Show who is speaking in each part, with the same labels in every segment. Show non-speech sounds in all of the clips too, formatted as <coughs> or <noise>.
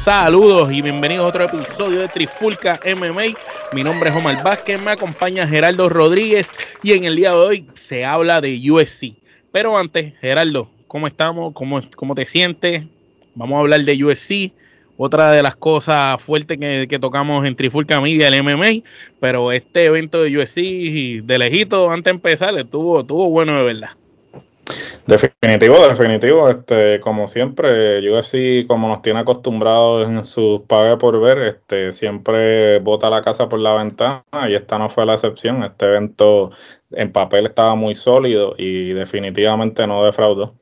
Speaker 1: Saludos y bienvenidos a otro episodio de Trifulca MMA. Mi nombre es Omar Vázquez, me acompaña Gerardo Rodríguez y en el día de hoy se habla de UFC. Pero antes, Gerardo, ¿cómo estamos? ¿Cómo, cómo te sientes? Vamos a hablar de UFC. Otra de las cosas fuertes que, tocamos en Trifulca Media, el MMA. Pero este evento de UFC de lejito, antes de empezar, estuvo, estuvo bueno de verdad.
Speaker 2: Definitivo, definitivo. Este, como siempre, UFC, como nos tiene acostumbrados en sus pague por ver, este, siempre bota la casa por la ventana y esta no fue la excepción. Este evento en papel estaba muy sólido y definitivamente no defraudó.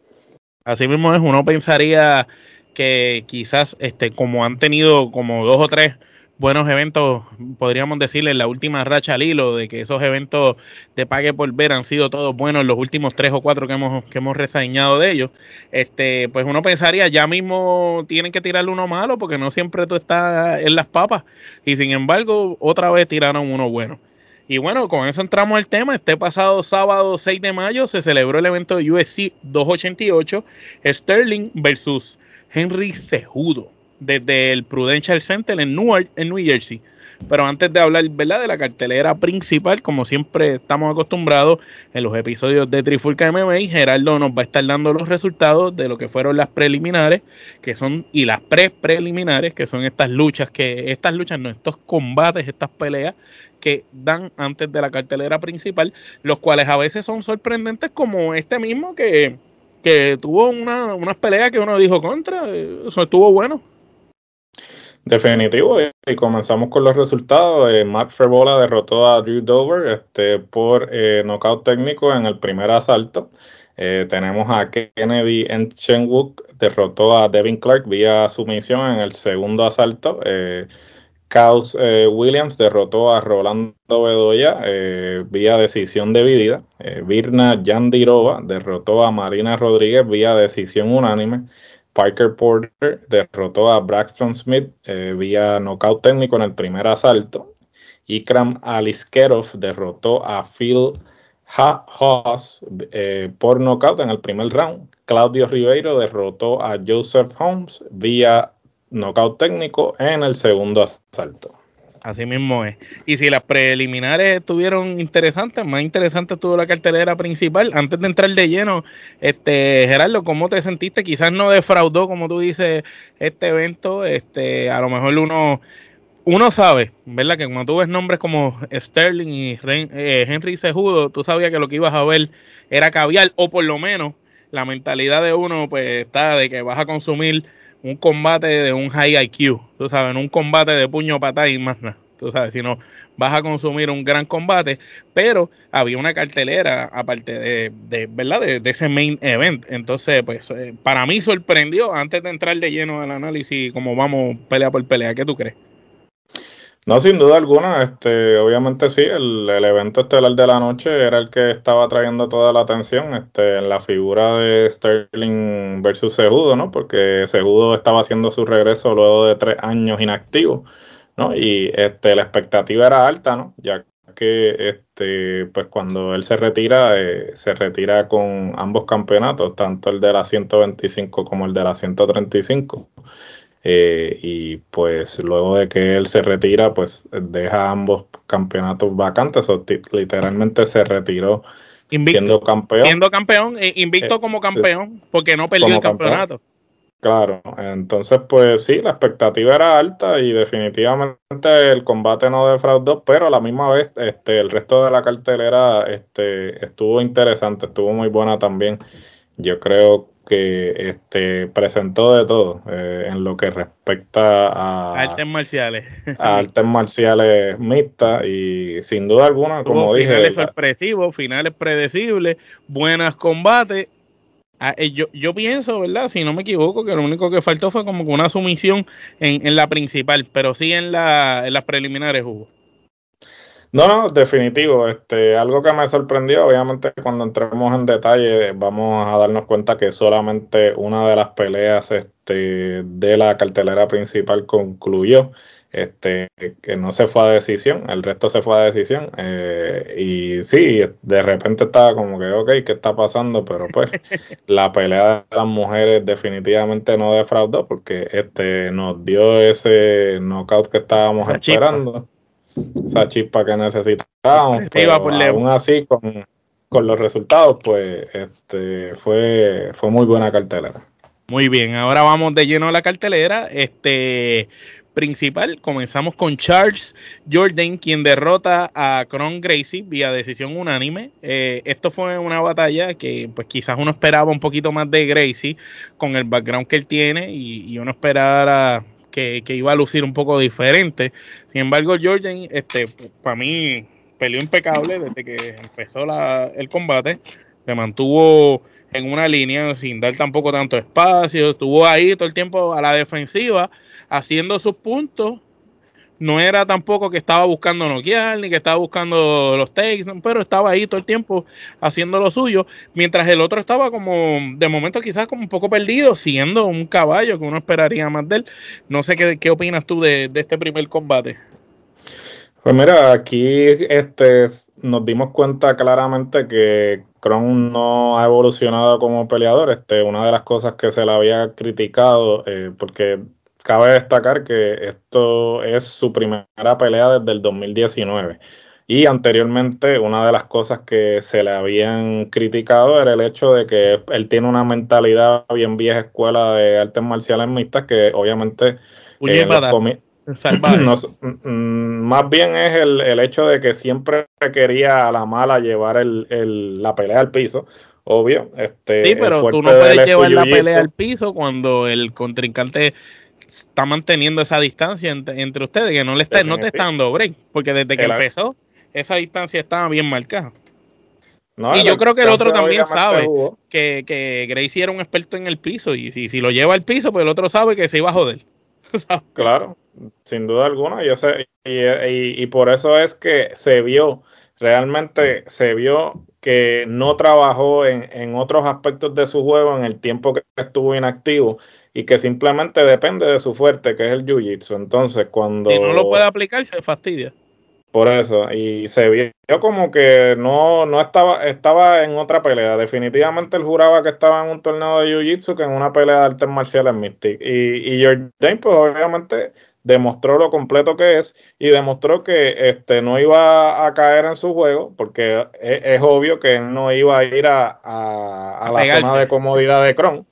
Speaker 1: Así mismo es, uno pensaría que quizás, este, como han tenido como dos o tres buenos eventos, podríamos decirle, en la última racha al hilo, de que esos eventos de pague por ver han sido todos buenos los últimos tres o cuatro que hemos, que hemos reseñado de ellos, este, pues uno pensaría, ya mismo tienen que tirarle uno malo, porque no siempre tú estás en las papas, y sin embargo, otra vez tiraron uno bueno. Y bueno, con eso entramos al tema. Este pasado sábado 6 de mayo se celebró el evento de UFC 288, Sterling versus Henry Cejudo desde el Prudential Center en Newark, en New Jersey. Pero antes de hablar ¿verdad? de la cartelera principal, como siempre estamos acostumbrados en los episodios de Trifulca MMA, Gerardo nos va a estar dando los resultados de lo que fueron las preliminares, que son, y las pre-preliminares, que son estas luchas, que estas luchas, no, estos combates, estas peleas que dan antes de la cartelera principal, los cuales a veces son sorprendentes, como este mismo que, que tuvo una, unas peleas que uno dijo contra, eso estuvo bueno.
Speaker 2: Definitivo, y comenzamos con los resultados. Eh, Matt Ferbola derrotó a Drew Dover este, por eh, nocaut técnico en el primer asalto. Eh, tenemos a Kennedy Chenwook derrotó a Devin Clark vía sumisión en el segundo asalto. Eh, Caos Williams derrotó a Rolando Bedoya vía decisión dividida. Virna Yandirova derrotó a Marina Rodríguez vía decisión unánime. Parker Porter derrotó a Braxton Smith eh, vía nocaut técnico en el primer asalto. Ikram Aliskerov derrotó a Phil Haas eh, por nocaut en el primer round. Claudio Ribeiro derrotó a Joseph Holmes vía nocaut técnico en el segundo asalto.
Speaker 1: Así mismo es. Y si las preliminares estuvieron interesantes, más interesante estuvo la cartelera principal. Antes de entrar de lleno, este Gerardo, ¿cómo te sentiste? Quizás no defraudó, como tú dices, este evento. Este, a lo mejor uno, uno sabe, ¿verdad? Que cuando tú ves nombres como Sterling y eh, Henry Sejudo, tú sabías que lo que ibas a ver era caviar, o por lo menos la mentalidad de uno, pues está de que vas a consumir un combate de un high IQ, tú sabes, un combate de puño, patada y más nada. Tú sabes, si no vas a consumir un gran combate, pero había una cartelera aparte de, de ¿verdad? De, ese main event. Entonces, pues eh, para mí sorprendió antes de entrar de lleno al análisis, como vamos pelea por pelea. ¿Qué tú crees?
Speaker 2: No, sin duda alguna, este, obviamente sí, el, evento estelar de la noche era el que estaba trayendo toda la atención, este, en la figura de Sterling versus Segudo, ¿no? Porque Segudo estaba haciendo su regreso luego de tres años inactivo, ¿no? Y este, la expectativa era alta, ¿no? Ya que este, pues cuando él se retira, eh, se retira con ambos campeonatos, tanto el de la 125 como el de la 135. Eh, y pues luego de que él se retira, pues deja ambos campeonatos vacantes, o literalmente se retiró siendo campeón.
Speaker 1: Siendo campeón, eh, invicto eh, como campeón, porque no perdió el campeonato.
Speaker 2: Claro, entonces pues sí, la expectativa era alta y definitivamente el combate no defraudó, pero a la misma vez este, el resto de la cartelera este, estuvo interesante, estuvo muy buena también. Yo creo que este, presentó de todo eh, en lo que respecta a
Speaker 1: artes marciales.
Speaker 2: A artes marciales mixtas y sin duda alguna, como dije.
Speaker 1: Finales sorpresivos, finales predecibles, buenos combates Ah, eh, yo, yo pienso, ¿verdad? Si no me equivoco, que lo único que faltó fue como una sumisión en, en la principal, pero sí en, la, en las preliminares hubo.
Speaker 2: No, no, definitivo. Este, algo que me sorprendió, obviamente, cuando entremos en detalle, vamos a darnos cuenta que solamente una de las peleas este, de la cartelera principal concluyó. Este, que no se fue a decisión, el resto se fue a decisión. Eh, y sí, de repente estaba como que, ok, ¿qué está pasando? Pero pues <laughs> la pelea de las mujeres definitivamente no defraudó porque este, nos dio ese knockout que estábamos esperando esa chispa que necesitábamos. Pero aún así, con, con, los resultados, pues este fue, fue muy buena cartelera.
Speaker 1: Muy bien, ahora vamos de lleno a la cartelera. Este principal, comenzamos con Charles Jordan, quien derrota a Cron Gracie vía decisión unánime. Eh, esto fue una batalla que pues quizás uno esperaba un poquito más de Gracie con el background que él tiene y, y uno esperara que, iba a lucir un poco diferente. Sin embargo, Jordan, este, para mí, peleó impecable desde que empezó el combate. Se mantuvo en una línea sin dar tampoco tanto espacio. Estuvo ahí todo el tiempo a la defensiva, haciendo sus puntos no era tampoco que estaba buscando noquear ni que estaba buscando los takes, pero estaba ahí todo el tiempo haciendo lo suyo, mientras el otro estaba como de momento quizás como un poco perdido, siendo un caballo que uno esperaría más de él. No sé qué, qué opinas tú de, este primer combate.
Speaker 2: Pues mira, aquí este, nos dimos cuenta claramente que Kron no ha evolucionado como peleador. Este, una de las cosas que se le había criticado, eh, porque cabe destacar que esto es su primera pelea desde el 2019. Y anteriormente una de las cosas que se le habían criticado era el hecho de que él tiene una mentalidad bien vieja escuela de artes marciales mixtas que obviamente... Eh, <clears throat> más bien es el, hecho de que siempre quería a la mala llevar el, la pelea al piso obvio. Este,
Speaker 1: sí, pero tú no puedes llevar la pelea al piso cuando el contrincante está manteniendo esa distancia entre, ustedes, que no le está, no te está dando break, porque desde que empezó, esa distancia estaba bien marcada. y yo creo que el otro también sabe que, que Gracie era un experto en el piso, y si, si lo lleva al piso, pues el otro sabe que se iba a joder. <laughs>
Speaker 2: claro, sin duda alguna, y, y, y por eso es que se vio, realmente se vio que no trabajó en, en, otros aspectos de su juego en el tiempo que estuvo inactivo y que simplemente depende de su fuerte, que es el jiu-jitsu. Entonces, cuando...
Speaker 1: Si no lo puede aplicar, se fastidia.
Speaker 2: Por eso, y se vio como que no, no estaba, estaba en otra pelea. Definitivamente él juraba que estaba en un torneo de Jiu-Jitsu que en una pelea de artes marciales Mystic. Y, y Jordan, pues obviamente demostró lo completo que es y demostró que este no iba a caer en su juego, porque es, obvio que él no iba a ir a, a, la zona de comodidad de Kron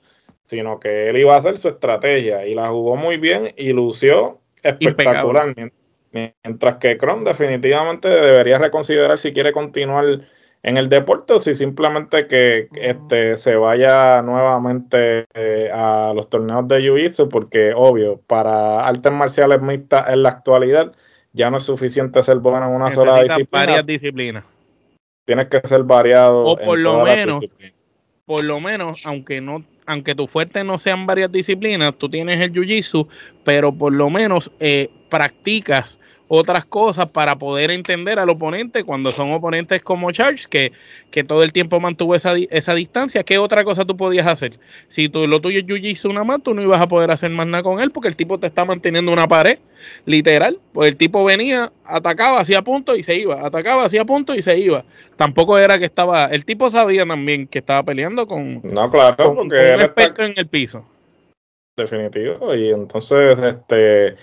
Speaker 2: sino que él iba a hacer su estrategia y la jugó muy bien y lució espectacularmente. Mientras que Kron definitivamente debería reconsiderar si quiere continuar en el deporte o si simplemente que este, se vaya nuevamente eh, a los torneos de Jiu-Jitsu, porque obvio, para artes marciales mixtas en la actualidad ya no es suficiente ser bueno en una sola disciplina.
Speaker 1: varias disciplinas.
Speaker 2: Tienes que ser variado.
Speaker 1: O por lo menos, por lo menos, aunque no aunque tu fuerte no sean varias disciplinas, tú tienes el jiu-jitsu, pero por lo menos eh, practicas otras cosas para poder entender al oponente cuando son oponentes como Charles, que, que todo el tiempo mantuvo esa, esa distancia. ¿Qué otra cosa tú podías hacer? Si tú, lo tuyo es jiu-jitsu una más, tú no ibas a poder hacer más nada con él porque el tipo te está manteniendo una pared, literal. Pues el tipo venía, atacaba, hacía punto y se iba, atacaba, hacía punto y se iba. Tampoco era que estaba, el tipo sabía también que estaba peleando con,
Speaker 2: no, claro, porque
Speaker 1: un experto en el piso.
Speaker 2: Definitivo, y entonces, este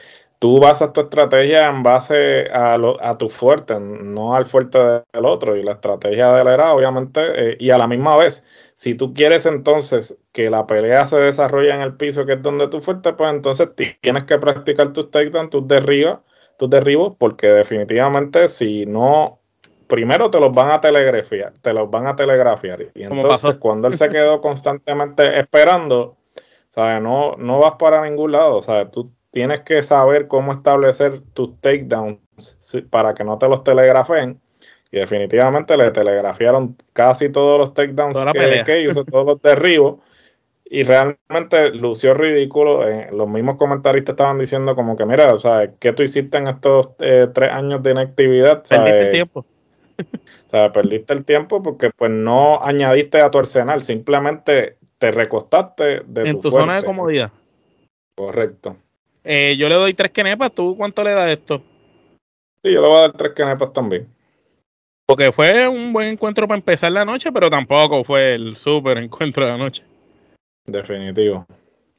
Speaker 2: tú basas tu estrategia en base a, a tu fuerte, no al fuerte del otro. Y la estrategia de él era, obviamente, eh, y a la misma vez, si tú quieres entonces que la pelea se desarrolle en el piso, que es donde tú fuerte, pues entonces tienes que practicar tus takedowns, tus derribos, tus derribos, porque definitivamente si no primero te los van a telegrafiar, te los van a telegrafiar. Y entonces cuando él se quedó constantemente esperando, ¿sabes? No, no vas para ningún lado, ¿sabes? Tú tienes que saber cómo establecer tus takedowns para que no te los telegrafen. y definitivamente le telegrafiaron casi todos los takedowns que, que, hizo, <laughs> todos los derribos y realmente lució ridículo. Eh, los mismos comentaristas estaban diciendo como que, mira, o sea, ¿qué tú hiciste en estos eh, tres años de inactividad?
Speaker 1: Perdiste el tiempo.
Speaker 2: O sea, perdiste el tiempo porque pues no añadiste a tu arsenal, simplemente te recostaste de
Speaker 1: en tu, zona de comodidad.
Speaker 2: Correcto.
Speaker 1: Eh, yo le doy tres kenepas, ¿tú cuánto le das esto?
Speaker 2: Sí, yo le voy a dar tres kenepas también.
Speaker 1: Porque fue un buen encuentro para empezar la noche, pero tampoco fue el súper encuentro de la noche.
Speaker 2: Definitivo.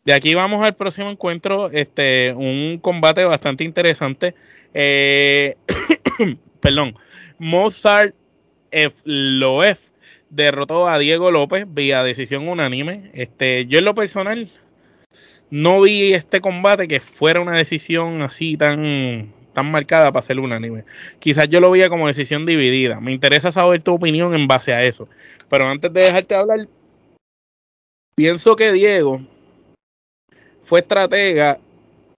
Speaker 1: De aquí vamos al próximo encuentro, este, un combate bastante interesante. Eh, <coughs> perdón, Mozart Loef derrotó a Diego López vía decisión unánime. Este, yo en lo personal no vi este combate que fuera una decisión así tan, tan marcada para ser unánime. Quizás yo lo veía como decisión dividida. Me interesa saber tu opinión en base a eso. Pero antes de dejarte hablar, pienso que Diego fue estratega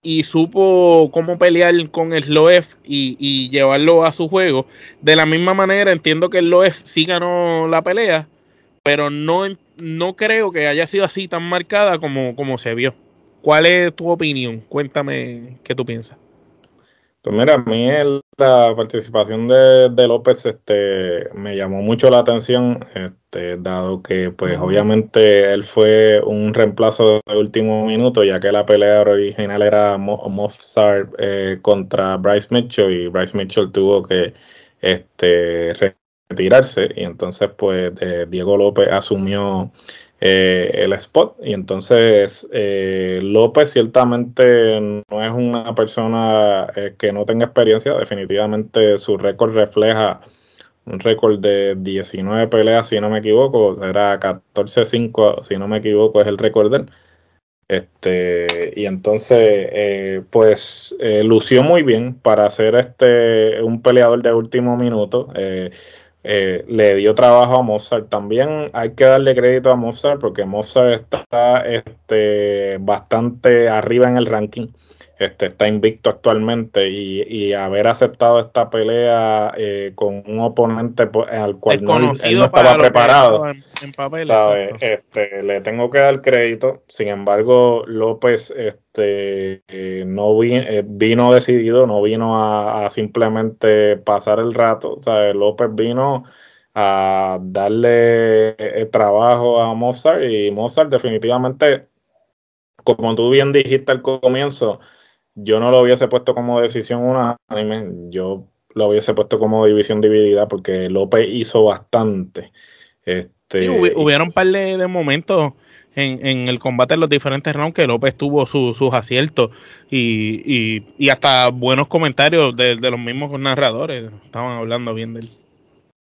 Speaker 1: y supo cómo pelear con el Loef y, llevarlo a su juego. De la misma manera, entiendo que el Loef sí ganó la pelea, pero no, no creo que haya sido así tan marcada como, como se vio. ¿Cuál es tu opinión? Cuéntame qué tú piensas.
Speaker 2: Pues mira, a mí la participación de, López este, me llamó mucho la atención, este, dado que pues obviamente él fue un reemplazo de último minuto, ya que la pelea original era Mozart eh, contra Bryce Mitchell y Bryce Mitchell tuvo que este, retirarse y entonces pues eh, Diego López asumió eh, el spot. Y entonces eh, López ciertamente no es una persona eh, que no tenga experiencia, definitivamente su récord refleja un récord de 19 peleas, si no me equivoco, será 14-5, si no me equivoco, es el récord de él. Este, y entonces, pues lució muy bien para ser este un peleador de último minuto. Le dio trabajo a Mozart. También hay que darle crédito a Mozart porque Mozart está este, bastante arriba en el ranking. Este, está invicto actualmente y, haber aceptado esta pelea eh, con un oponente al cual no, estaba preparado. este, le tengo que dar crédito. Sin embargo, López este, eh, no vino decidido, no vino a, simplemente pasar el rato. O López vino a darle trabajo a Mozart y Mozart definitivamente, como tú bien dijiste al comienzo, yo no lo hubiese puesto como decisión unánime, yo lo hubiese puesto como división dividida porque López hizo bastante. Este,
Speaker 1: hubieron un par de, momentos en, el combate en los diferentes rounds que López tuvo sus aciertos y, hasta buenos comentarios de, los mismos narradores. Estaban hablando bien de él.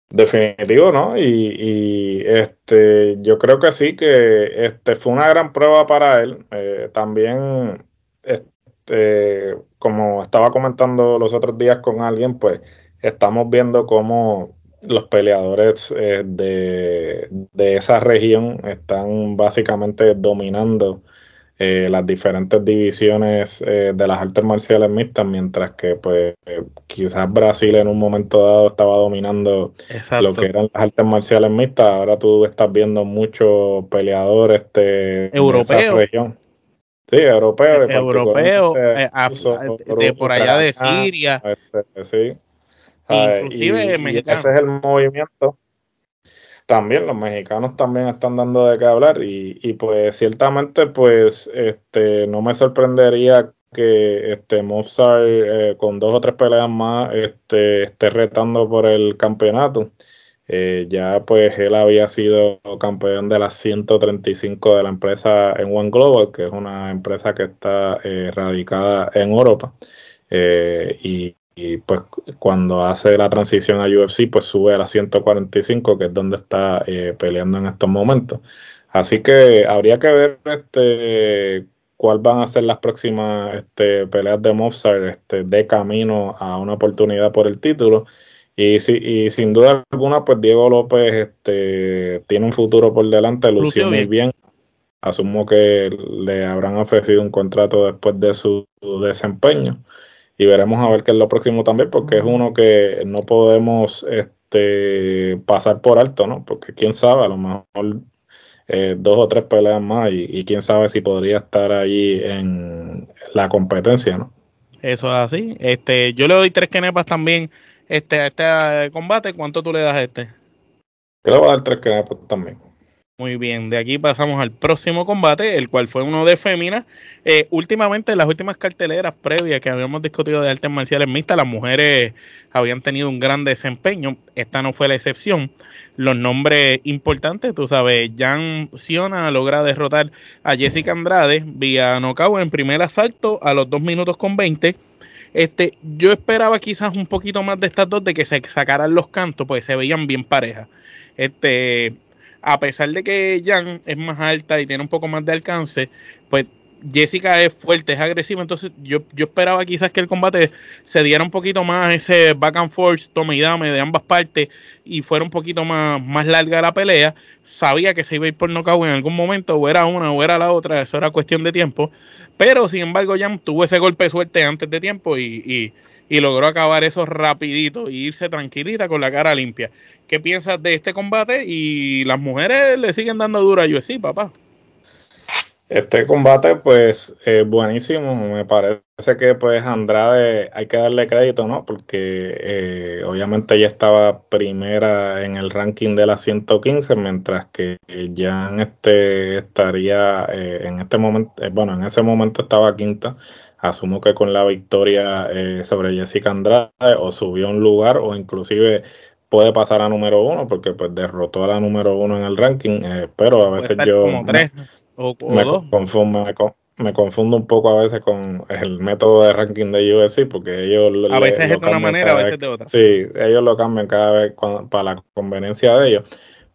Speaker 2: Definitivo, ¿no? Y, este, yo creo que sí, que este fue una gran prueba para él. Eh, también este, como estaba comentando los otros días con alguien, pues estamos viendo cómo los peleadores eh, de, esa región están básicamente dominando eh, las diferentes divisiones eh, de las artes marciales mixtas, mientras que pues quizás Brasil en un momento dado estaba dominando lo que eran las artes marciales mixtas. Ahora tú estás viendo muchos peleadores de esa región. Sí, europeo.
Speaker 1: Europeo, eh, de por allá de Siria.
Speaker 2: Este, sí. Inclusive mexicanos. ese es el movimiento. También los mexicanos también están dando de qué hablar y, y pues ciertamente pues este no me sorprendería que este Mozart eh, con dos o tres peleas más este, esté retando por el campeonato. Eh, ya pues él había sido campeón de las 135 de la empresa en One Global, que es una empresa que está eh, radicada en Europa. Eh, y, pues cuando hace la transición a UFC, pues sube a las 145, que es donde está peleando en estos momentos. Así que habría que ver este cuál van a ser las próximas este, peleas de Mozart este, de camino a una oportunidad por el título. Y, y sin duda alguna, pues Diego López este, tiene un futuro por delante, lució muy bien. Asumo que le habrán ofrecido un contrato después de su desempeño. Y veremos a ver qué es lo próximo también, porque es uno que no podemos este, pasar por alto, ¿no? Porque quién sabe, a lo mejor eh, dos o tres peleas más y, quién sabe si podría estar ahí en la competencia, ¿no?
Speaker 1: Eso es así. Este, yo le doy tres kenepas también este, a este combate. ¿Cuánto tú le das a este?
Speaker 2: Yo le voy a dar tres también.
Speaker 1: Muy bien, de aquí pasamos al próximo combate, el cual fue uno de féminas. Eh, últimamente, en las últimas carteleras previas que habíamos discutido de artes marciales mixtas, las mujeres habían tenido un gran desempeño. Esta no fue la excepción. Los nombres importantes, tú sabes, Jan Siona logra derrotar a Jessica Andrade vía knockout en primer asalto a los 2 minutos con 20. Este, yo esperaba quizás un poquito más de estas dos de que se sacaran los cantos, pues se veían bien parejas. Este, a pesar de que Jan es más alta y tiene un poco más de alcance, pues Jessica es fuerte, es agresiva, entonces yo, yo esperaba quizás que el combate se diera un poquito más ese back and forth, toma y dame de ambas partes y fuera un poquito más, más larga la pelea. Sabía que se iba a ir por nocaut en algún momento, o era una o era la otra, eso era cuestión de tiempo. Pero sin embargo, Jan tuvo ese golpe de suerte antes de tiempo y, y, logró acabar eso rapidito y irse tranquilita con la cara limpia. ¿Qué piensas de este combate? Y las mujeres le siguen dando duro a sí, papá.
Speaker 2: Este combate, pues, es buenísimo. Me parece que, pues, Andrade hay que darle crédito, ¿no? Porque eh, obviamente ella estaba primera en el ranking de las 115, mientras que ya este estaría eh, en este momento, eh, bueno, en ese momento estaba quinta. Asumo que con la victoria sobre Jessica Andrade o subió un lugar o inclusive puede pasar a número uno porque pues derrotó a la número uno en el ranking, eh, pero a veces yo me, Confundo, me, confundo un poco a veces con el método de ranking de USC porque ellos
Speaker 1: a veces es de una manera, a veces de otra.
Speaker 2: Sí, ellos lo cambian cada vez para la conveniencia de ellos.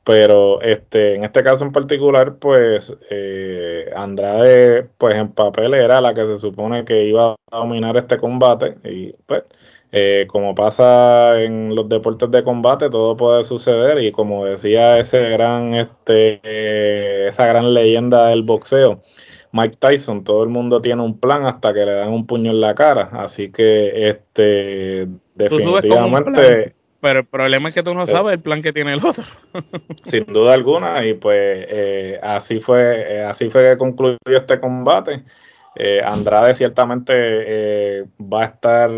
Speaker 2: Pero este, en este caso en particular, pues eh, Andrade, pues en papel era la que se supone que iba a dominar este combate y pues eh, como pasa en los deportes de combate, todo puede suceder y como decía ese gran, este, eh, esa gran leyenda del boxeo, Mike Tyson, todo el mundo tiene un plan hasta que le dan un puño en la cara, así que este definitivamente.
Speaker 1: Pero el problema es que tú no sabes el plan que tiene el otro. <laughs>
Speaker 2: sin duda alguna y pues eh, así fue, así fue que concluyó este combate. Andrade ciertamente va a estar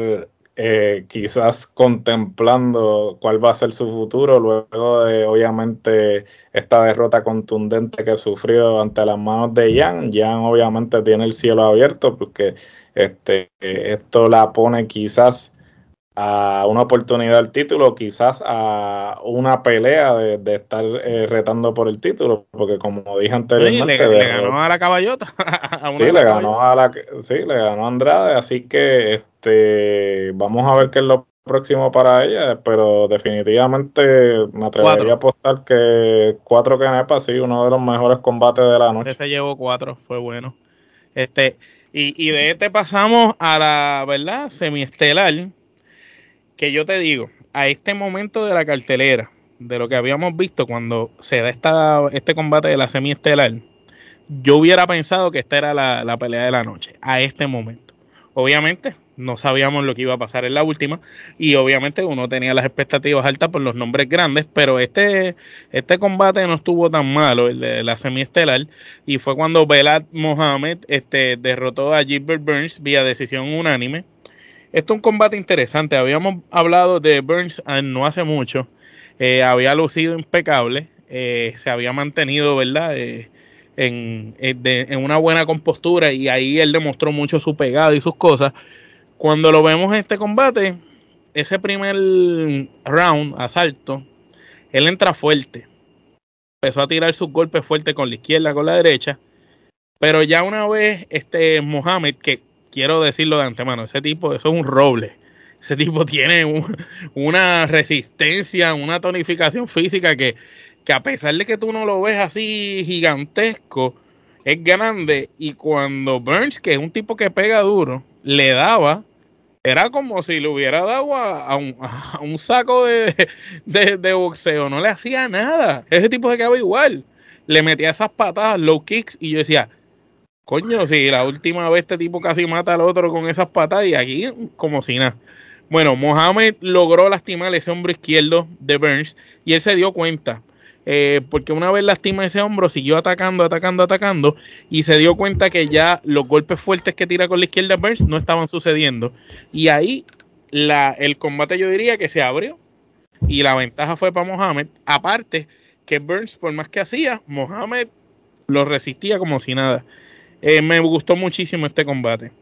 Speaker 2: eh, quizás contemplando cuál va a ser su futuro luego de obviamente esta derrota contundente que sufrió ante las manos de Jan. Jan obviamente tiene el cielo abierto porque este, esto la pone quizás a una oportunidad del título, quizás a una pelea de, estar eh, retando por el título, porque como dije anteriormente...
Speaker 1: le, ganó a la caballota. <laughs>
Speaker 2: sí, le ganó a la, sí, le ganó a Andrade, así que este vamos a ver qué es lo próximo para ella, pero definitivamente me atrevería a apostar que cuatro canepas, sí, uno de los mejores combates de la noche.
Speaker 1: Ese llevó cuatro, fue bueno. Este, y, y de este pasamos a la, ¿verdad? Semiestelar que yo te digo, a este momento de la cartelera, de lo que habíamos visto cuando se da esta, este combate de la semiestelar, yo hubiera pensado que esta era la, pelea de la noche, a este momento. Obviamente, no sabíamos lo que iba a pasar en la última y obviamente uno tenía las expectativas altas por los nombres grandes, pero este, este combate no estuvo tan malo, el de la semiestelar, y fue cuando Belad Mohamed este, derrotó a Gilbert Burns vía decisión unánime. Esto es un combate interesante. Habíamos hablado de Burns ah, no hace mucho. Eh, había lucido impecable. Eh, se había mantenido, ¿verdad? Eh, en, en, una buena compostura y ahí él demostró mucho su pegada y sus cosas. Cuando lo vemos en este combate, ese primer round, asalto, él entra fuerte. Empezó a tirar sus golpes fuertes con la izquierda, con la derecha. Pero ya una vez este Mohamed, que quiero decirlo de antemano, ese tipo, eso es un roble. Ese tipo <laughs> tiene una resistencia, una tonificación física que, que a pesar de que tú no lo ves así gigantesco, es grande. Y cuando Burns, que es un tipo que pega duro, le daba, era como si le hubiera dado a, <laughs> un, saco de, de, boxeo. No le hacía nada. Ese tipo se quedaba igual. Le metía esas patadas, low kicks, y yo decía, Coño, si la última vez este tipo casi mata al otro con esas patas y aquí como si nada. Bueno, Mohamed logró lastimar ese hombro izquierdo de Burns y él se dio cuenta. Eh, porque una vez lastima ese hombro, siguió atacando, atacando, atacando y se dio cuenta que ya los golpes fuertes que tira con la izquierda Burns no estaban sucediendo. Y ahí la, el combate yo diría que se abrió y la ventaja fue para Mohamed. Aparte que Burns, por más que hacía, Mohamed lo resistía como si nada. Eh, me gustó muchísimo este combate.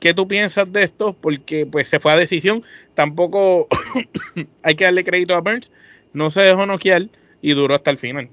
Speaker 1: ¿Qué tú piensas de esto? Porque pues se fue a decisión. Tampoco <coughs> hay que darle crédito a Burns. No se dejó noquear y duró hasta el final.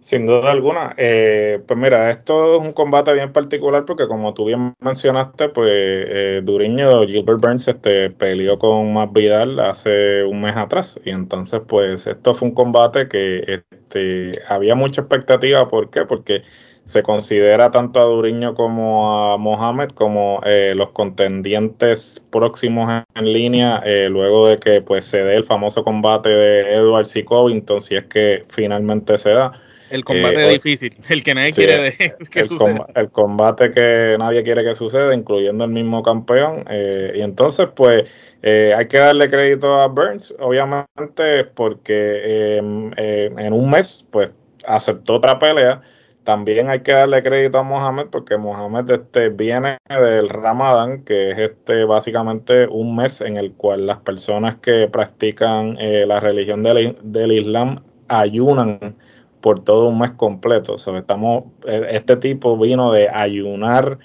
Speaker 2: Sin duda alguna. Eh, pues mira, esto es un combate bien particular porque como tú bien mencionaste, pues eh, Duriño, Gilbert Burns, este, peleó con Matt Vidal hace un mes atrás. Y entonces, pues esto fue un combate que este, había mucha expectativa. ¿Por qué? Porque se considera tanto a Duriño como a Mohamed como eh, los contendientes próximos en, línea eh, luego de que pues se dé el famoso combate de Edward C. Covington si es que finalmente se da
Speaker 1: el combate eh, difícil, el que nadie quiere <laughs> que
Speaker 2: el, el, combate que nadie quiere que suceda, incluyendo el mismo campeón. y entonces, pues, hay que darle crédito a Burns, obviamente, porque en un mes, pues, aceptó otra pelea también hay que darle crédito a Mohamed porque Mohamed este, viene del Ramadán, que es este básicamente un mes en el cual las personas que practican eh, la religión del, del, Islam ayunan por todo un mes completo. estamos, e, este tipo vino de ayunar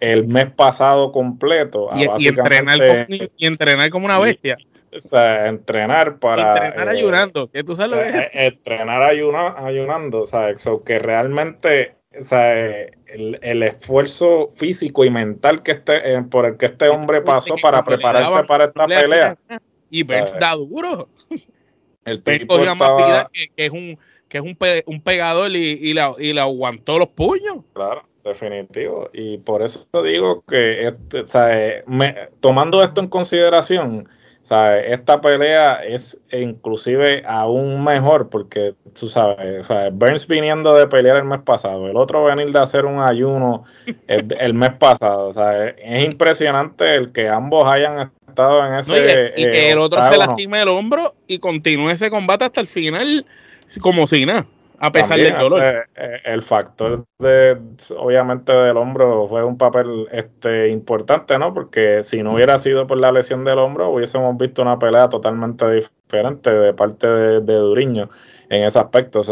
Speaker 2: el mes pasado completo.
Speaker 1: y, entrenar como, y entrenar como una bestia
Speaker 2: o sea, entrenar para...
Speaker 1: Entrenar eh, ayunando, que tú sabes lo que es.
Speaker 2: Eh, entrenar ayunando, o sea, que realmente, o sea, el, esfuerzo físico y mental que este, eh, por el que este hombre pasó para prepararse para esta pelea.
Speaker 1: Y Burns da duro. El tipo más vida que, es un que es un, un pegador y, y, la, y le aguantó los puños.
Speaker 2: Claro, definitivo. Y por eso te digo que este, o sea, tomando esto en consideración, esta pelea es inclusive aún mejor porque tú sabes, Burns viniendo de pelear el mes pasado, el otro venir de hacer un ayuno el, <laughs> mes pasado, es impresionante el que ambos hayan estado en ese...
Speaker 1: y, que el otro se lastime el hombro y continúe ese combate hasta el final como si nada a pesar del dolor.
Speaker 2: Eh, el factor de, obviamente, del hombro fue un papel este importante, ¿no? Porque si no hubiera sido por la lesión del hombro, hubiésemos visto una pelea totalmente diferente de parte de, Duriño en ese aspecto.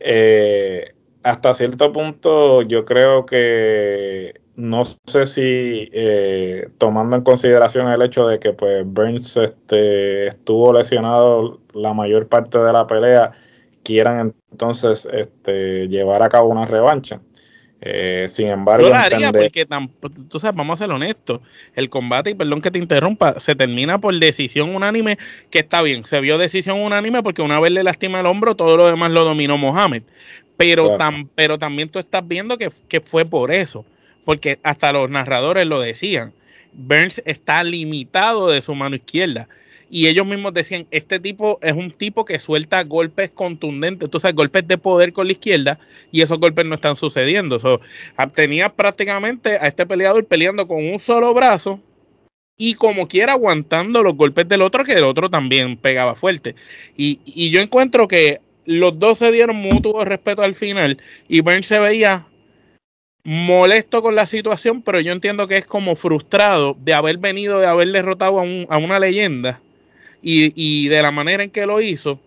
Speaker 2: Eh, hasta cierto punto, yo creo que no sé si eh, tomando en consideración el hecho de que pues Burns este, estuvo lesionado la mayor parte de la pelea quieran entonces este, llevar a cabo una revancha. Eh, sin embargo,
Speaker 1: yo haría porque tú sabes, vamos a ser honestos, el combate, y perdón que te interrumpa, se termina por decisión unánime, que está bien, se vio decisión unánime porque una vez le lastima el hombro, todo lo demás lo dominó Mohamed. Pero, pero también tú estás viendo que, que fue por eso, porque hasta los narradores lo decían. Burns está limitado de su mano izquierda y ellos mismos decían, este tipo es un tipo que suelta golpes contundentes, entonces golpes de poder con la izquierda y esos golpes no están sucediendo. So, tenía prácticamente a este peleador peleando con un solo brazo y como quiera aguantando los golpes del otro, que el otro también pegaba fuerte. Y, y yo encuentro que los dos se dieron mutuo respeto al final y Burns se veía molesto con la situación, pero yo entiendo que es como frustrado de haber venido, de haber derrotado a, un, a una leyenda y, de la manera en que lo hizo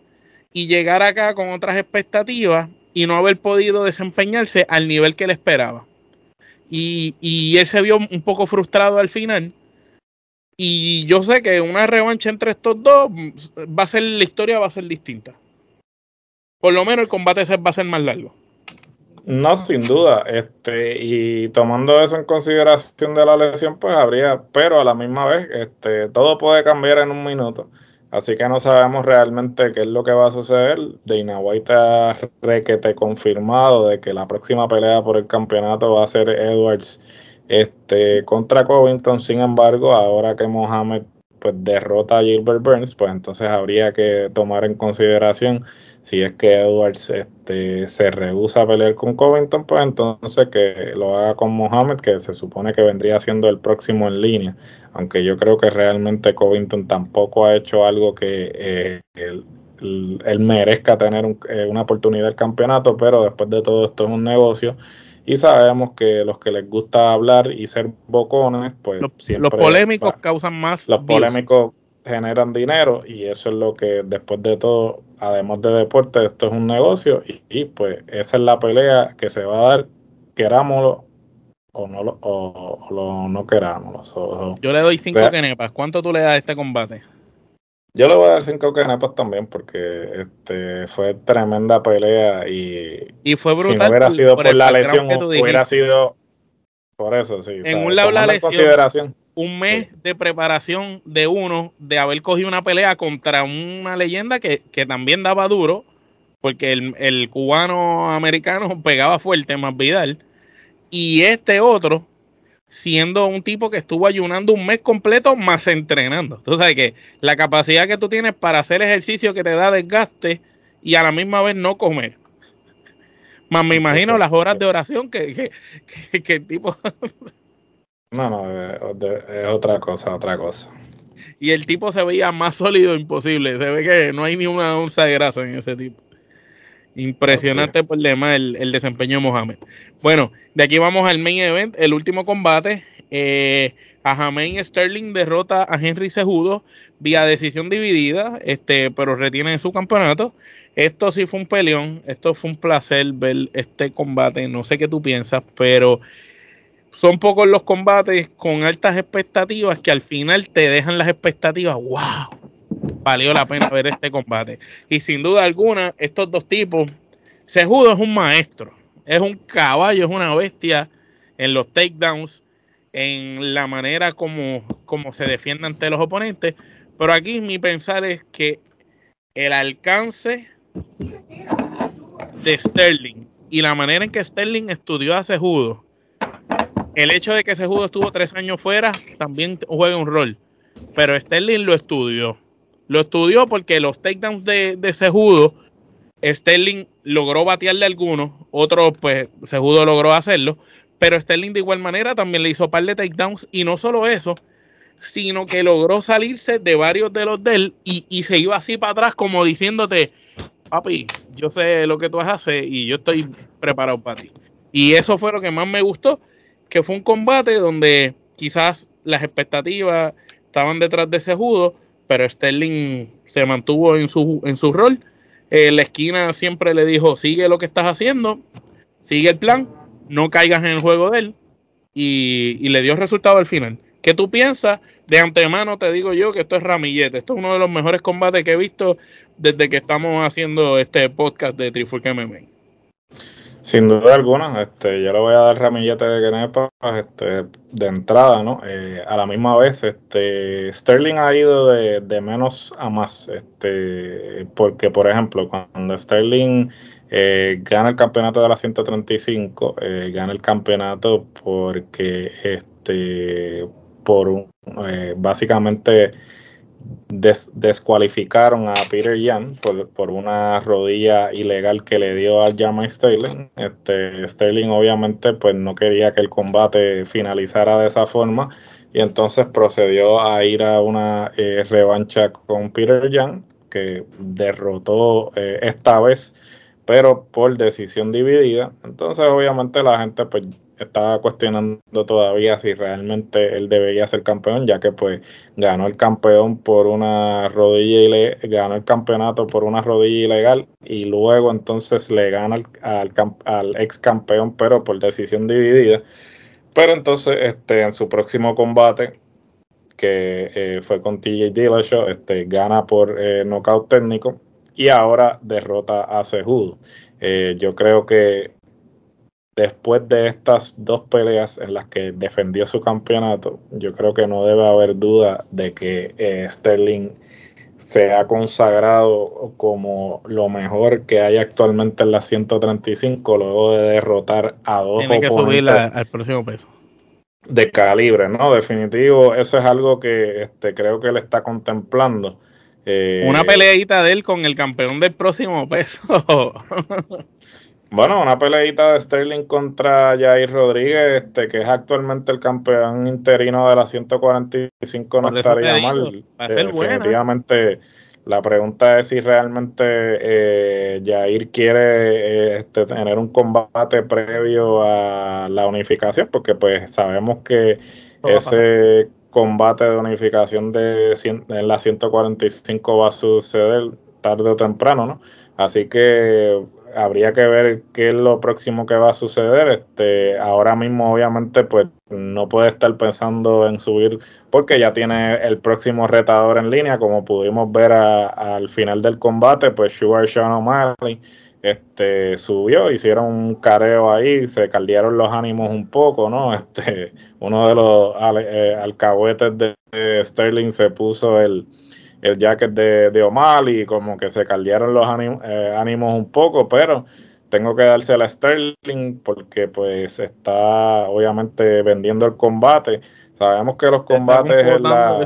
Speaker 1: y llegar acá con otras expectativas y no haber podido desempeñarse al nivel que él esperaba. Y, y, él se vio un poco frustrado al final. Y yo sé que una revancha entre estos dos va a ser, la historia va a ser distinta. Por lo menos el combate va a ser más largo.
Speaker 2: No, sin duda. Este, y tomando eso en consideración de la lesión, pues habría, pero a la misma vez, este, todo puede cambiar en un minuto. Así que no sabemos realmente qué es lo que va a suceder. Dana White ha requete confirmado de que la próxima pelea por el campeonato va a ser Edwards este, contra Covington. Sin embargo, ahora que Mohamed pues derrota a Gilbert Burns, pues entonces habría que tomar en consideración si es que Edwards este, se rehúsa a pelear con Covington, pues entonces que lo haga con Mohamed, que se supone que vendría siendo el próximo en línea, aunque yo creo que realmente Covington tampoco ha hecho algo que eh, él, merezca tener eh, una oportunidad del campeonato, pero después de todo esto es un negocio. Y sabemos que los que les gusta hablar y ser bocones, pues
Speaker 1: los, siempre... Los polémicos causan más...
Speaker 2: Los polémicos generan dinero y eso es lo que después de todo, además de deporte, esto es un negocio y, pues esa es la pelea que se va a dar, querámoslo o no lo, o, no queramos.
Speaker 1: Yo le doy cinco kenepas. ¿Cuánto tú le das a este combate?
Speaker 2: Yo le voy a dar cinco kenepas también porque este fue tremenda pelea y,
Speaker 1: y fue brutal. Si
Speaker 2: no hubiera sido por, la lesión, hubiera sido por eso, sí.
Speaker 1: En un lado la lesión un mes de preparación de uno, de haber cogido una pelea contra una leyenda que, también daba duro, porque el, cubano americano <laughs> pegaba fuerte, más Vidal, y este otro, siendo un tipo que estuvo ayunando un mes completo más entrenando. Tú sabes que la capacidad que tú tienes para hacer ejercicio que te da desgaste y a la misma vez no comer. <laughs> Más me imagino las horas de oración que, que, que el tipo <laughs>
Speaker 2: No, no, es otra cosa, otra cosa.
Speaker 1: Y el tipo se veía más sólido imposible. Se ve que no hay ni una onza de grasa en ese tipo. Impresionante por el el, desempeño de Mohamed. Bueno, de aquí vamos al main event, el último combate. Eh, a Jamein Sterling derrota a Henry Sejudo vía decisión dividida, este, pero retiene su campeonato. Esto sí fue un peleón, esto fue un placer ver este combate. No sé qué tú piensas, pero son pocos los combates con altas expectativas que al final te dejan las expectativas. ¡Wow! Valió la pena ver este combate. Y sin duda alguna, estos dos tipos, Sejudo es un maestro, es un caballo, es una bestia en los takedowns, en la manera como, como se defiende ante los oponentes. Pero aquí mi pensar es que el alcance de Sterling y la manera en que Sterling estudió a Sejudo el hecho de que ese judo estuvo tres años fuera también juega un rol. Pero Sterling lo estudió. Lo estudió porque los takedowns de, de judo, Sterling logró batearle algunos, otros, pues, judo logró hacerlo. Pero Sterling de igual manera también le hizo par de takedowns. Y no solo eso, sino que logró salirse de varios de los de él y, y se iba así para atrás, como diciéndote, papi, yo sé lo que tú vas a hacer y yo estoy preparado para ti. Y eso fue lo que más me gustó que fue un combate donde quizás las expectativas estaban detrás de ese judo, pero Sterling se mantuvo en su, en su rol. En la esquina siempre le dijo, sigue lo que estás haciendo, sigue el plan, no caigas en el juego de él. Y, y le dio resultado al final. ¿Qué tú piensas? De antemano te digo yo que esto es ramillete. Esto es uno de los mejores combates que he visto desde que estamos haciendo este podcast de Trifulca MMA.
Speaker 2: Sin duda alguna, este, yo le voy a dar ramillete de Kenepa este, de entrada, ¿no? Eh, a la misma vez, este, Sterling ha ido de, menos a más, este, porque, por ejemplo, cuando Sterling eh, gana el campeonato de la 135, eh, gana el campeonato porque, este, por un, básicamente descualificaron a Peter Young por, una rodilla ilegal que le dio a Jamie Sterling. Este, Sterling obviamente pues no quería que el combate finalizara de esa forma y entonces procedió a ir a una eh, revancha con Peter Young que derrotó eh, esta vez pero por decisión dividida. Entonces obviamente la gente pues estaba cuestionando todavía si realmente él debería ser campeón, ya que pues ganó el campeón por una rodilla ilegal, ganó el campeonato por una rodilla ilegal y luego entonces le gana al, al, ex campeón, pero por decisión dividida. Pero entonces este, en su próximo combate, que eh, fue con TJ Dillashaw, este, gana por eh, nocaut técnico y ahora derrota a Sejudo. Eh, yo creo que después de estas dos peleas en las que defendió su campeonato, yo creo que no debe haber duda de que eh, Sterling se ha consagrado como lo mejor que hay actualmente en la 135 luego de derrotar a dos
Speaker 1: Tiene que subir al próximo peso.
Speaker 2: De calibre, ¿no? Definitivo, eso es algo que este, creo que él está contemplando
Speaker 1: Eh, una peleadita de él con el campeón del próximo peso. <laughs>
Speaker 2: bueno, una peleadita de Sterling contra Jair Rodríguez, este, que es actualmente el campeón interino de la 145, no estaría mal.
Speaker 1: Va a ser
Speaker 2: definitivamente. La pregunta es si realmente eh, Jair quiere eh, este, tener un combate previo a la unificación, porque pues sabemos que ese combate de unificación de en la 145 va a suceder tarde o temprano, ¿no? Así que habría que ver qué es lo próximo que va a suceder. Este, ahora mismo, obviamente, pues no puede estar pensando en subir porque ya tiene el próximo retador en línea, como pudimos ver al final del combate, pues Sugar Sean O'Malley este, subió, hicieron un careo ahí, se caldearon los ánimos un poco, ¿no? <laughs> Este, uno de los eh, alcahuetes de Sterling se puso el, el jacket de, de O'Malley y como que se caldearon los eh, ánimos, un poco, pero tengo que dársela a Sterling porque pues está obviamente vendiendo el combate. Sabemos que los combates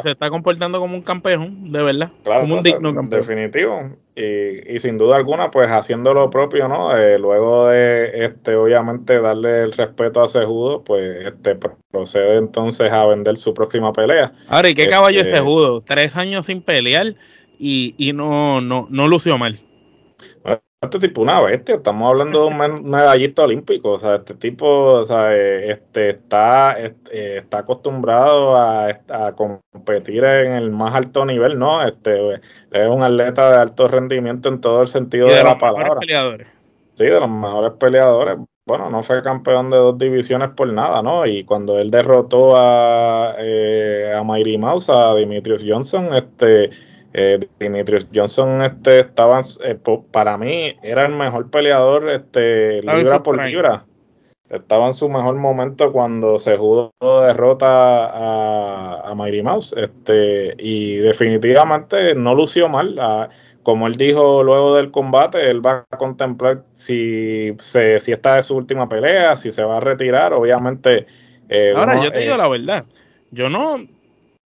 Speaker 1: se está comportando como un campeón, de verdad,
Speaker 2: como un digno campeón. Definitivo. Y, y, sin duda alguna, pues haciendo lo propio, ¿no? Eh, luego de este, obviamente, darle el respeto a Sejudo, pues este procede entonces a vender su próxima pelea.
Speaker 1: Ahora, ¿y qué caballo es este Sejudo? Tres años sin pelear y, y no, no, no lució mal
Speaker 2: este tipo una bestia, estamos hablando de un medallista <laughs> olímpico, o sea, este tipo, o sea, este está, este, está acostumbrado a, a, competir en el más alto nivel, ¿no? Este es un atleta de alto rendimiento en todo el sentido de, la palabra.
Speaker 1: Peleadores.
Speaker 2: Sí, de los mejores peleadores. Bueno, no fue campeón de dos divisiones por nada, ¿no? Y cuando él derrotó a, eh, a Mayri Mouse, a Dimitrios Johnson, este eh, Dimitrios Johnson este estaba eh, para mí era el mejor peleador este libra por libra. Estaba en su mejor momento cuando se jugó derrota a, a Mouse este y definitivamente no lució mal. Ah, como él dijo luego del combate él va a contemplar si se, si esta es su última pelea si se va a retirar. Obviamente
Speaker 1: eh, ahora yo te digo la verdad yo no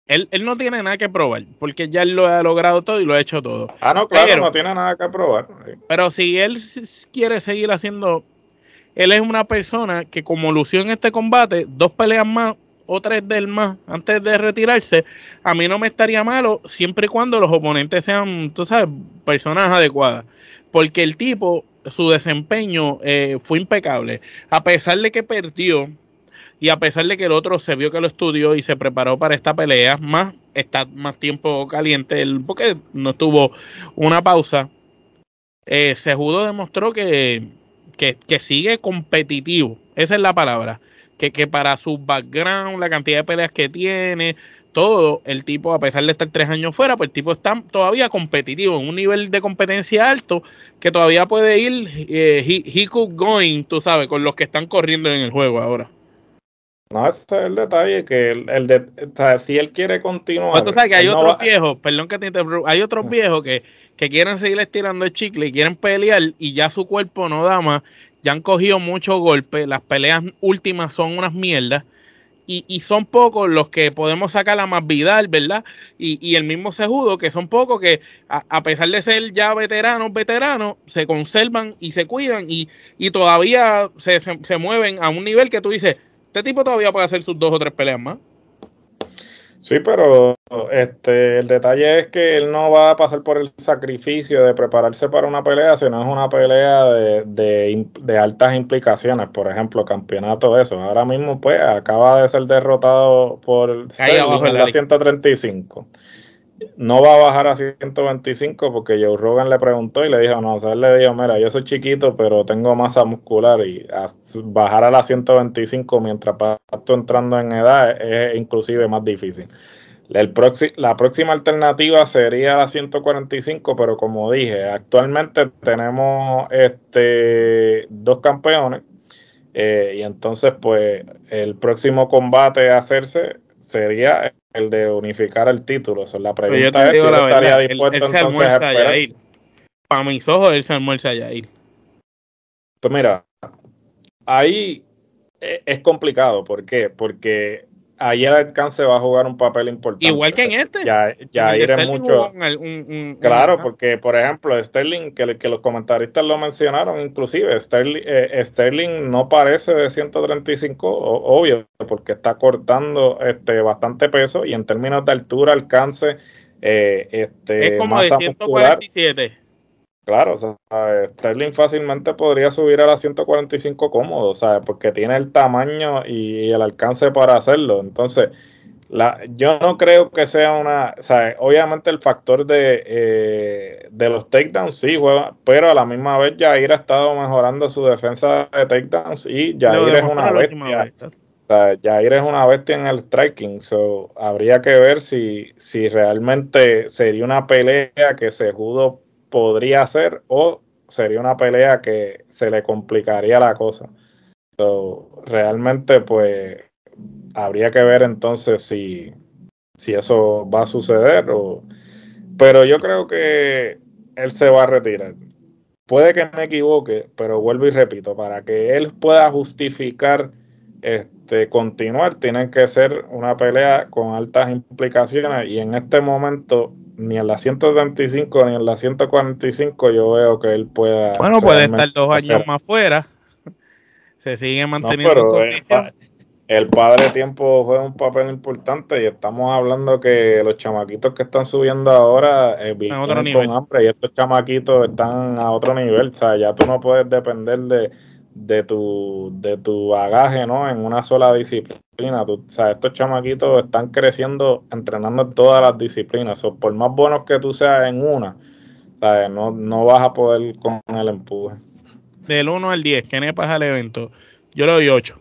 Speaker 1: él, él, no tiene nada que probar, porque ya él lo ha logrado todo y lo ha hecho todo.
Speaker 2: Ah, no, claro, no tiene nada que probar.
Speaker 1: Pero si él quiere seguir haciendo, él es una persona que como lució en este combate, dos peleas más o tres del más antes de retirarse, a mí no me estaría malo siempre y cuando los oponentes sean, tú sabes, personas adecuadas. Porque el tipo, su desempeño eh, fue impecable. A pesar de que perdió, y a pesar de que el otro se vio que lo estudió y se preparó para esta pelea, más está más tiempo caliente, porque no tuvo una pausa, eh, Sejudo demostró que, que, sigue competitivo. Esa es la palabra. Que, que para su background, la cantidad de peleas que tiene, todo, el tipo, a pesar de estar tres años fuera, pues el tipo está todavía competitivo, en un nivel de competencia alto, que todavía puede ir, eh, he, he could going, tú sabes, con los que están corriendo en el juego ahora.
Speaker 2: No, ese es el detalle, que el, de, si él quiere continuar...
Speaker 1: Pues tú sabes que hay otros viejos, perdón que te interrumpa, hay otros viejos que, que quieren seguir estirando el chicle y quieren pelear y ya su cuerpo no da más, ya han cogido muchos golpes, las peleas últimas son unas mierdas y, y son pocos los que podemos sacar a más Vidal, ¿verdad? Y, y el mismo Sejudo, que son pocos que a, pesar de ser ya veteranos, veteranos, se conservan y se cuidan y, y todavía se, se, se mueven a un nivel que tú dices este tipo todavía puede hacer sus dos o tres peleas más.
Speaker 2: Sí, pero este el detalle es que él no va a pasar por el sacrificio de prepararse para una pelea, sino es una pelea de, de, altas implicaciones, por ejemplo, campeonato eso. Ahora mismo pues acaba de ser derrotado por Sterling en la 135 no va a bajar a 125 porque Joe Rogan le preguntó y le dijo, no, o sea, él le dijo, mira, yo soy chiquito, pero tengo masa muscular y bajar a la 125 mientras estoy entrando en edad es, inclusive más difícil. La próxima alternativa sería la 145, pero como dije, actualmente tenemos este dos campeones eh, y entonces pues el próximo combate a hacerse sería el de unificar el título. O la pregunta es estaría dispuesto entonces a esperar.
Speaker 1: Para mis ojos, él se almuerza a ir.
Speaker 2: Pues mira, ahí e, es complicado. ¿Por qué? Porque ahí el alcance va a jugar un papel importante.
Speaker 1: Igual que en este.
Speaker 2: Ya, ya ir mucho. claro, porque por ejemplo, Sterling, que, que, los comentaristas lo mencionaron, inclusive, Sterling, eh, Sterling no parece de 135, obvio, porque está cortando este bastante peso y en términos de altura, alcance, eh, este,
Speaker 1: es como de 147.
Speaker 2: Claro, o sea, Sterling fácilmente podría subir a la 145 cómodo, ¿sabes? Porque tiene el tamaño y el alcance para hacerlo. Entonces, la, yo no creo que sea una, o sea, obviamente el factor de, eh, de los takedowns sí juega, pero a la misma vez Jair ha estado mejorando su defensa de takedowns y Jair es una bestia. O sea, Jair es una bestia en el striking, so habría que ver si, si realmente sería una pelea que se judo podría ser o sería una pelea que se le complicaría la cosa. realmente, pues, habría que ver entonces si, si eso va a suceder. O, pero yo creo que él se va a retirar. Puede que me equivoque, pero vuelvo y repito, para que él pueda justificar este, continuar, tiene que ser una pelea con altas implicaciones y en este momento ni en la 135 ni en la 145 yo veo que él pueda.
Speaker 1: Bueno, puede estar dos años más fuera. <laughs> Se sigue manteniendo
Speaker 2: en El, padre tiempo juega un papel importante y estamos hablando que los chamaquitos que están subiendo ahora eh, con hambre y estos chamaquitos están a otro nivel. O sea, ya tú no puedes depender de de tu, de tu bagaje ¿no? en una sola disciplina. Tú, o sea, estos chamaquitos están creciendo entrenando en todas las disciplinas. O por más buenos que tú seas en una, No, no vas a poder con el empuje.
Speaker 1: Del 1 al 10, ¿qué pasa al evento? Yo le doy 8.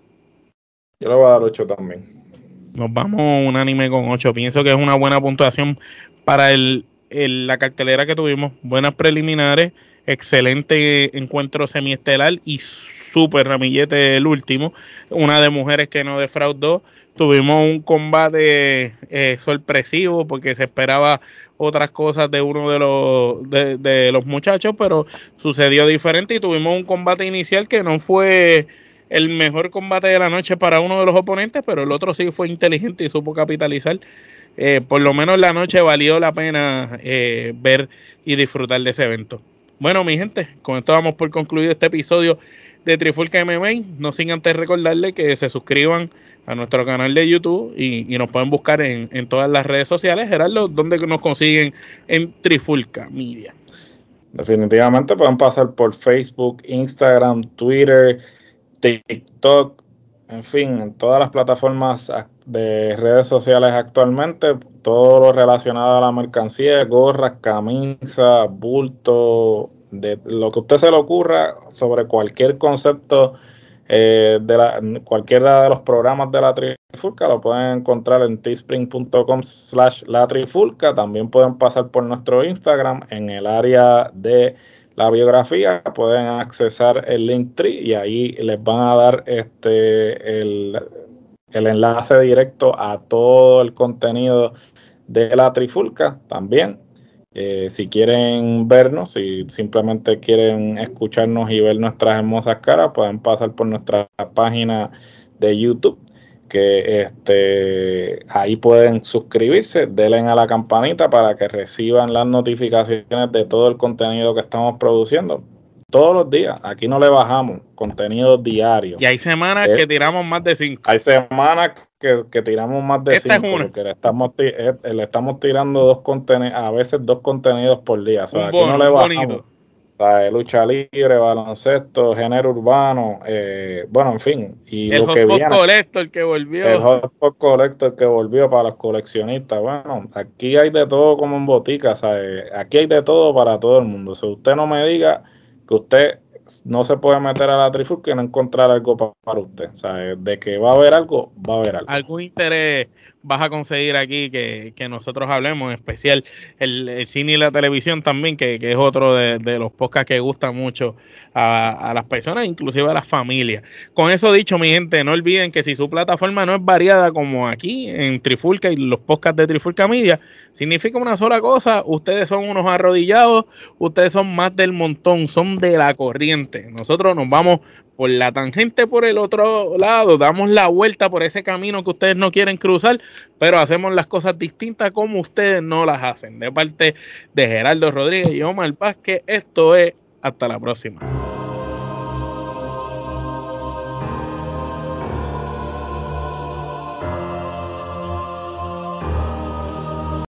Speaker 2: Yo le voy a dar 8 también.
Speaker 1: Nos vamos un anime con 8. Pienso que es una buena puntuación para el, la cartelera que tuvimos. Buenas preliminares, excelente encuentro semiestelar y super ramillete el último, una de mujeres que no defraudó. Tuvimos un combate eh, sorpresivo porque se esperaba otras cosas de uno de los, de, los muchachos, pero sucedió diferente y tuvimos un combate inicial que no fue el mejor combate de la noche para uno de los oponentes, pero el otro sí fue inteligente y supo capitalizar. Eh, por lo menos la noche valió la pena eh, ver y disfrutar de ese evento. Bueno, mi gente, con esto vamos por concluido este episodio de Trifulca MMA. No sin antes recordarle que se suscriban a nuestro canal de YouTube y, nos pueden buscar en, todas las redes sociales. Gerardo, ¿dónde nos consiguen en Trifulca Media?
Speaker 2: Definitivamente pueden pasar por Facebook, Instagram, Twitter, TikTok, en fin, en todas las plataformas de redes sociales actualmente, todo lo relacionado a la mercancía, gorras, camisas, bulto, de lo que usted se le ocurra sobre cualquier concepto eh, de la, cualquiera de los programas de la Trifulca lo pueden encontrar en teespring.com slash la Trifulca. También pueden pasar por nuestro Instagram en el área de la biografía. Pueden accesar el link tree y ahí les van a dar este el, el enlace directo a todo el contenido de la Trifulca también. Eh, si quieren vernos, si simplemente quieren escucharnos y ver nuestras hermosas caras, pueden pasar por nuestra página de YouTube, que este, ahí pueden suscribirse, denle a la campanita para que reciban las notificaciones de todo el contenido que estamos produciendo todos los días. Aquí no le bajamos contenido diario.
Speaker 1: Y hay semanas que tiramos más de cinco.
Speaker 2: Hay semanas que, tiramos más de cinco. Porque le estamos, eh, le estamos tirando dos contenidos, a veces dos contenidos por día. O sea, aquí no le bajamos. Lucha libre, baloncesto, género urbano, eh, bueno, en fin. Y
Speaker 1: el lo que viene, Collector que volvió.
Speaker 2: El Hotspot Collector que volvió para los coleccionistas. Bueno, aquí hay de todo como en botica, Aquí hay de todo para todo el mundo. Si usted no me diga que usted no se puede meter a la trifulca y no encontrar algo para usted. O sea, de que va a haber algo, va a haber algo.
Speaker 1: Algún interés vas a conseguir aquí que, nosotros hablemos, en especial el, cine y la televisión también, que, es otro de, los podcasts que gusta mucho a, las personas, inclusive a las familias. Con eso dicho, mi gente, no olviden que si su plataforma no es variada como aquí en Trifulca y los podcasts de Trifulca Media, significa una sola cosa, ustedes son unos arrodillados, ustedes son más del montón, son de la corriente. Nosotros nos vamos por la tangente por el otro lado, damos la vuelta por ese camino que ustedes no quieren cruzar, pero hacemos las cosas distintas como ustedes no las hacen. De parte de Gerardo Rodríguez y Omar Paz, que esto es hasta la próxima.